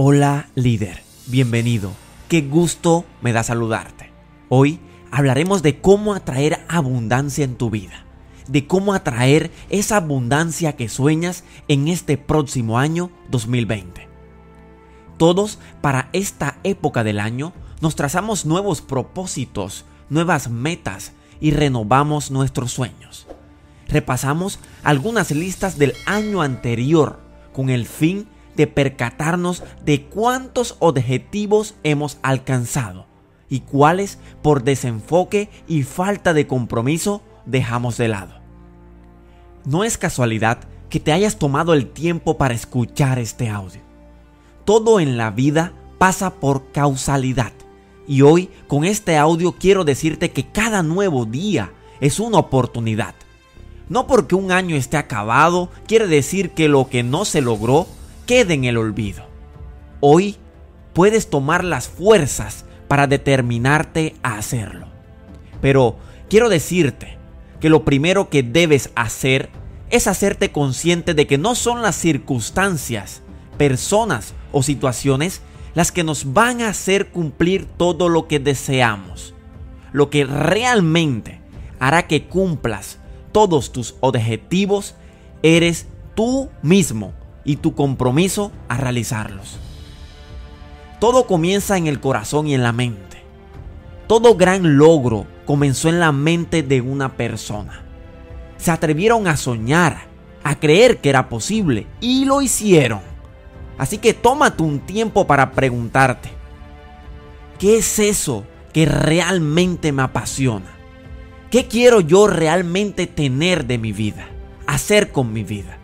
Hola líder, bienvenido. Qué gusto me da saludarte. Hoy hablaremos de cómo atraer abundancia en tu vida, de cómo atraer esa abundancia que sueñas en este próximo año 2020. Todos para esta época del año nos trazamos nuevos propósitos, nuevas metas y renovamos nuestros sueños. Repasamos algunas listas del año anterior con el fin de de percatarnos de cuántos objetivos hemos alcanzado y cuáles por desenfoque y falta de compromiso dejamos de lado. No es casualidad que te hayas tomado el tiempo para escuchar este audio. Todo en la vida pasa por causalidad. Y hoy con este audio quiero decirte que cada nuevo día es una oportunidad. No porque un año esté acabado quiere decir que lo que no se logró quede en el olvido. Hoy puedes tomar las fuerzas para determinarte a hacerlo. Pero quiero decirte que lo primero que debes hacer es hacerte consciente de que no son las circunstancias, personas o situaciones las que nos van a hacer cumplir todo lo que deseamos. Lo que realmente hará que cumplas todos tus objetivos eres tú mismo y tu compromiso a realizarlos. Todo comienza en el corazón y en la mente. Todo gran logro comenzó en la mente de una persona. Se atrevieron a soñar, a creer que era posible y lo hicieron. Así que tómate un tiempo para preguntarte, ¿qué es eso que realmente me apasiona? ¿Qué quiero yo realmente tener de mi vida? Hacer con mi vida.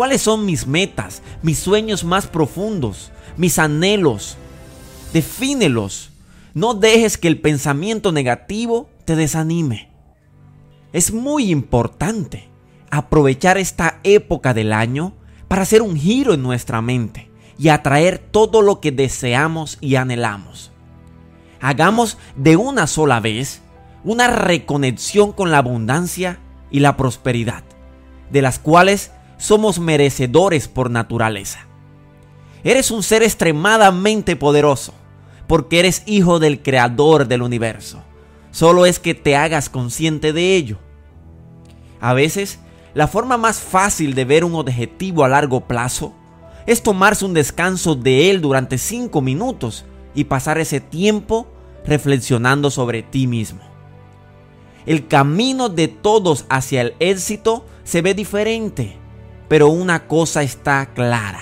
¿Cuáles son mis metas, mis sueños más profundos, mis anhelos? Defínelos. No dejes que el pensamiento negativo te desanime. Es muy importante aprovechar esta época del año para hacer un giro en nuestra mente y atraer todo lo que deseamos y anhelamos. Hagamos de una sola vez una reconexión con la abundancia y la prosperidad, de las cuales somos merecedores por naturaleza. Eres un ser extremadamente poderoso, porque eres hijo del creador del universo. Solo es que te hagas consciente de ello. A veces, la forma más fácil de ver un objetivo a largo plazo es tomarse un descanso de él durante 5 minutos y pasar ese tiempo reflexionando sobre ti mismo. El camino de todos hacia el éxito se ve diferente pero una cosa está clara.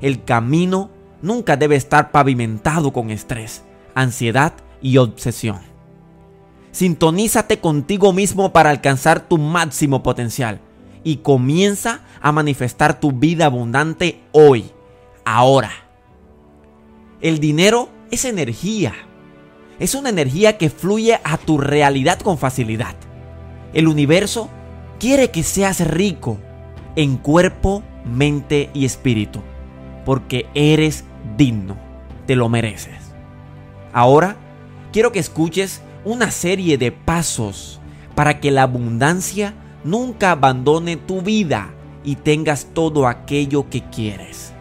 El camino nunca debe estar pavimentado con estrés, ansiedad y obsesión. Sintonízate contigo mismo para alcanzar tu máximo potencial y comienza a manifestar tu vida abundante hoy, ahora. El dinero es energía. Es una energía que fluye a tu realidad con facilidad. El universo quiere que seas rico, en cuerpo, mente y espíritu, porque eres digno, te lo mereces. Ahora quiero que escuches una serie de pasos para que la abundancia nunca abandone tu vida y tengas todo aquello que quieres.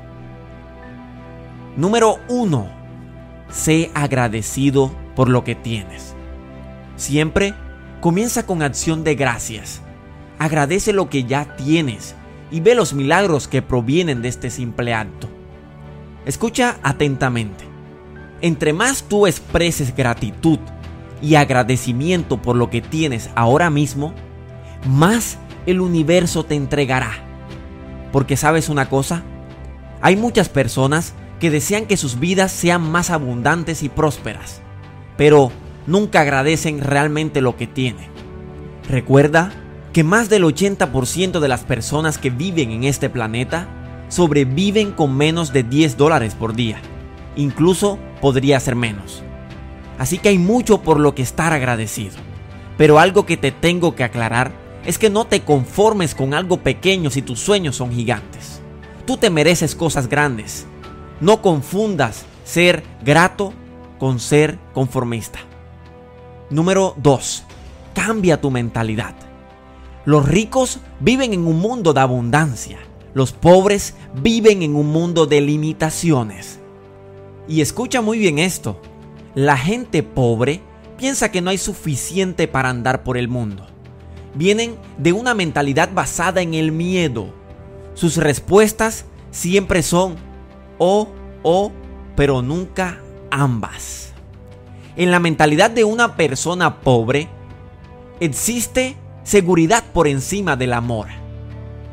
Número 1. Sé agradecido por lo que tienes. Siempre comienza con acción de gracias. Agradece lo que ya tienes y ve los milagros que provienen de este simple acto. Escucha atentamente. Entre más tú expreses gratitud y agradecimiento por lo que tienes ahora mismo, más el universo te entregará. Porque sabes una cosa, hay muchas personas que desean que sus vidas sean más abundantes y prósperas, pero nunca agradecen realmente lo que tienen. Recuerda que más del 80% de las personas que viven en este planeta sobreviven con menos de 10 dólares por día. Incluso podría ser menos. Así que hay mucho por lo que estar agradecido. Pero algo que te tengo que aclarar es que no te conformes con algo pequeño si tus sueños son gigantes. Tú te mereces cosas grandes. No confundas ser grato con ser conformista. Número 2. Cambia tu mentalidad. Los ricos viven en un mundo de abundancia. Los pobres viven en un mundo de limitaciones. Y escucha muy bien esto. La gente pobre piensa que no hay suficiente para andar por el mundo. Vienen de una mentalidad basada en el miedo. Sus respuestas siempre son o, o, pero nunca ambas. En la mentalidad de una persona pobre existe seguridad por encima del amor.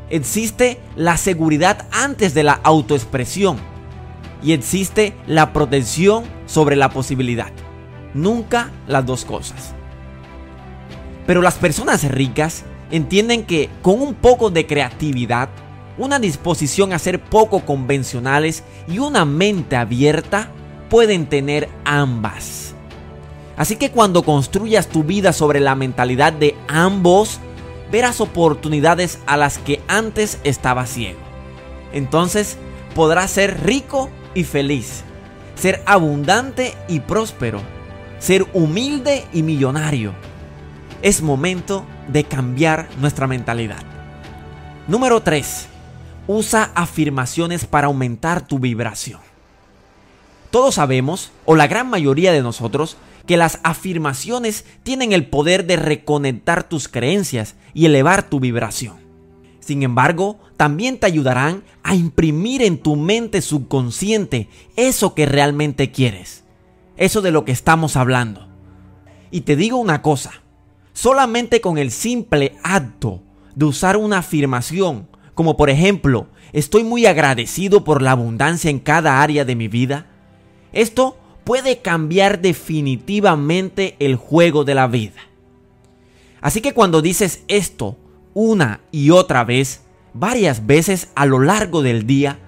Existe la seguridad antes de la autoexpresión. Y existe la protección sobre la posibilidad. Nunca las dos cosas. Pero las personas ricas entienden que con un poco de creatividad, una disposición a ser poco convencionales y una mente abierta pueden tener ambas. Así que cuando construyas tu vida sobre la mentalidad de ambos, verás oportunidades a las que antes estaba ciego. Entonces podrás ser rico y feliz, ser abundante y próspero, ser humilde y millonario. Es momento de cambiar nuestra mentalidad. Número 3. Usa afirmaciones para aumentar tu vibración. Todos sabemos, o la gran mayoría de nosotros, que las afirmaciones tienen el poder de reconectar tus creencias y elevar tu vibración. Sin embargo, también te ayudarán a imprimir en tu mente subconsciente eso que realmente quieres. Eso de lo que estamos hablando. Y te digo una cosa, solamente con el simple acto de usar una afirmación, como por ejemplo, estoy muy agradecido por la abundancia en cada área de mi vida, esto puede cambiar definitivamente el juego de la vida. Así que cuando dices esto una y otra vez, varias veces a lo largo del día,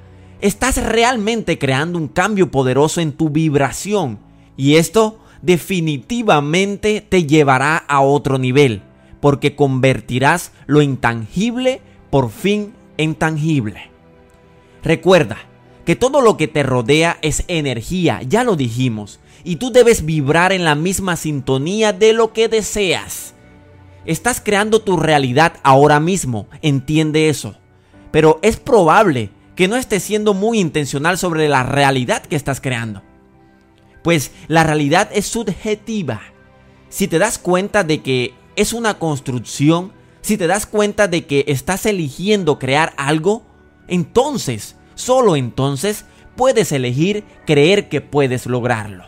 estás realmente creando un cambio poderoso en tu vibración y esto definitivamente te llevará a otro nivel, porque convertirás lo intangible por fin en tangible. Recuerda, que todo lo que te rodea es energía, ya lo dijimos, y tú debes vibrar en la misma sintonía de lo que deseas. Estás creando tu realidad ahora mismo, entiende eso. Pero es probable que no estés siendo muy intencional sobre la realidad que estás creando. Pues la realidad es subjetiva. Si te das cuenta de que es una construcción, si te das cuenta de que estás eligiendo crear algo, entonces Solo entonces puedes elegir creer que puedes lograrlo.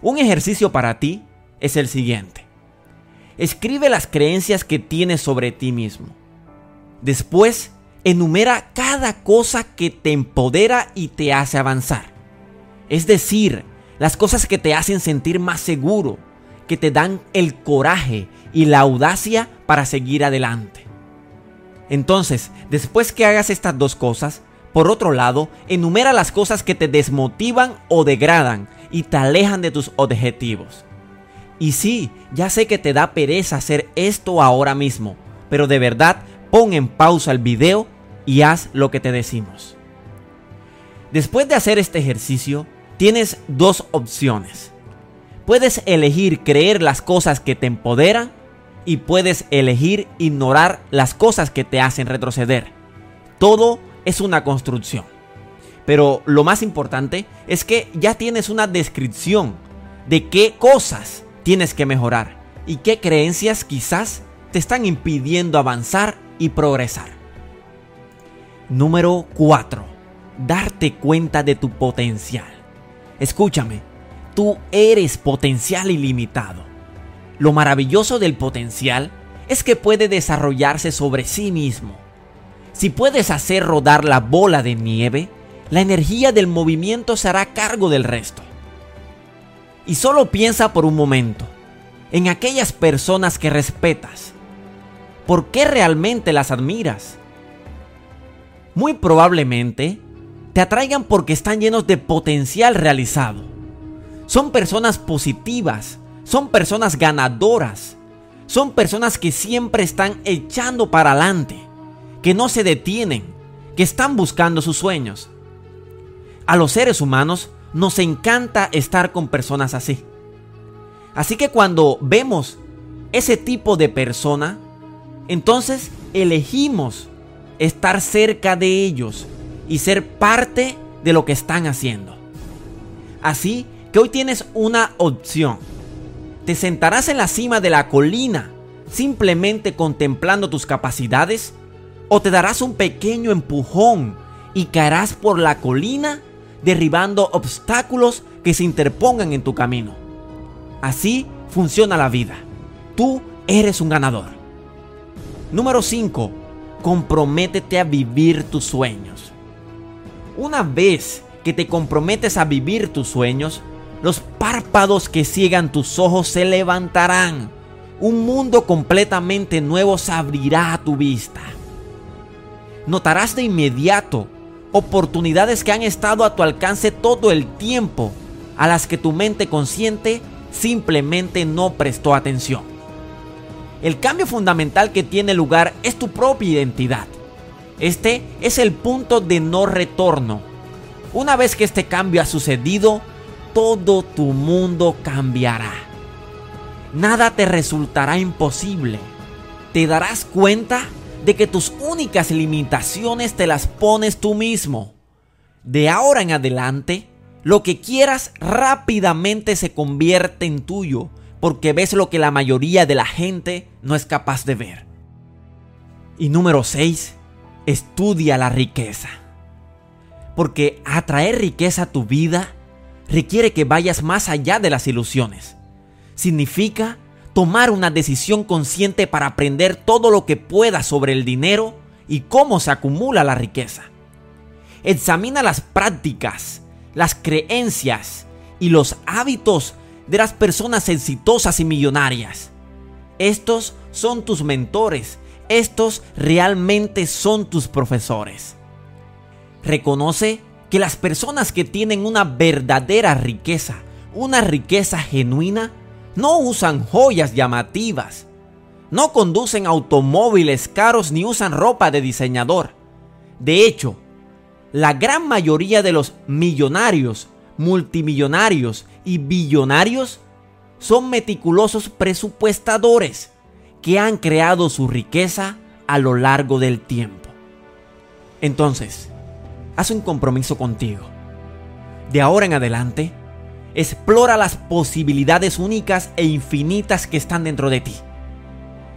Un ejercicio para ti es el siguiente. Escribe las creencias que tienes sobre ti mismo. Después, enumera cada cosa que te empodera y te hace avanzar. Es decir, las cosas que te hacen sentir más seguro, que te dan el coraje y la audacia para seguir adelante. Entonces, después que hagas estas dos cosas, por otro lado, enumera las cosas que te desmotivan o degradan y te alejan de tus objetivos. Y sí, ya sé que te da pereza hacer esto ahora mismo, pero de verdad pon en pausa el video y haz lo que te decimos. Después de hacer este ejercicio, tienes dos opciones. Puedes elegir creer las cosas que te empoderan y puedes elegir ignorar las cosas que te hacen retroceder. Todo es una construcción. Pero lo más importante es que ya tienes una descripción de qué cosas tienes que mejorar y qué creencias quizás te están impidiendo avanzar y progresar. Número 4. Darte cuenta de tu potencial. Escúchame, tú eres potencial ilimitado. Lo maravilloso del potencial es que puede desarrollarse sobre sí mismo si puedes hacer rodar la bola de nieve, la energía del movimiento se hará cargo del resto. Y solo piensa por un momento en aquellas personas que respetas. ¿Por qué realmente las admiras? Muy probablemente te atraigan porque están llenos de potencial realizado. Son personas positivas, son personas ganadoras, son personas que siempre están echando para adelante que no se detienen, que están buscando sus sueños. A los seres humanos nos encanta estar con personas así. Así que cuando vemos ese tipo de persona, entonces elegimos estar cerca de ellos y ser parte de lo que están haciendo. Así que hoy tienes una opción. Te sentarás en la cima de la colina simplemente contemplando tus capacidades o te darás un pequeño empujón y caerás por la colina derribando obstáculos que se interpongan en tu camino. Así funciona la vida. Tú eres un ganador. Número 5. Comprométete a vivir tus sueños. Una vez que te comprometes a vivir tus sueños, los párpados que ciegan tus ojos se levantarán. Un mundo completamente nuevo se abrirá a tu vista. Notarás de inmediato oportunidades que han estado a tu alcance todo el tiempo, a las que tu mente consciente simplemente no prestó atención. El cambio fundamental que tiene lugar es tu propia identidad. Este es el punto de no retorno. Una vez que este cambio ha sucedido, todo tu mundo cambiará. Nada te resultará imposible. Te darás cuenta de que tus únicas limitaciones te las pones tú mismo. De ahora en adelante, lo que quieras rápidamente se convierte en tuyo porque ves lo que la mayoría de la gente no es capaz de ver. Y número 6, estudia la riqueza. Porque atraer riqueza a tu vida requiere que vayas más allá de las ilusiones. Significa tomar una decisión consciente para aprender todo lo que puedas sobre el dinero y cómo se acumula la riqueza. Examina las prácticas, las creencias y los hábitos de las personas exitosas y millonarias. Estos son tus mentores, estos realmente son tus profesores. Reconoce que las personas que tienen una verdadera riqueza, una riqueza genuina, no usan joyas llamativas, no conducen automóviles caros ni usan ropa de diseñador. De hecho, la gran mayoría de los millonarios, multimillonarios y billonarios son meticulosos presupuestadores que han creado su riqueza a lo largo del tiempo. Entonces, haz un compromiso contigo. De ahora en adelante, explora las posibilidades únicas e infinitas que están dentro de ti.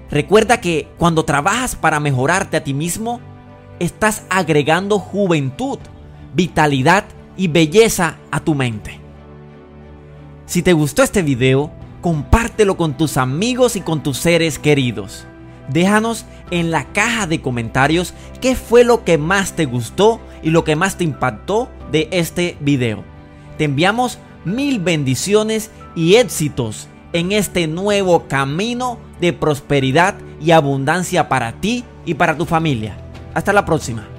Recuerda que cuando trabajas para mejorarte a ti mismo, estás agregando juventud, vitalidad y belleza a tu mente. Si te gustó este video, compártelo con tus amigos y con tus seres queridos. Déjanos en la caja de comentarios qué fue lo que más te gustó y lo que más te impactó de este video. Te enviamos mil bendiciones y éxitos en este nuevo camino de prosperidad y abundancia para ti y para tu familia. Hasta la próxima.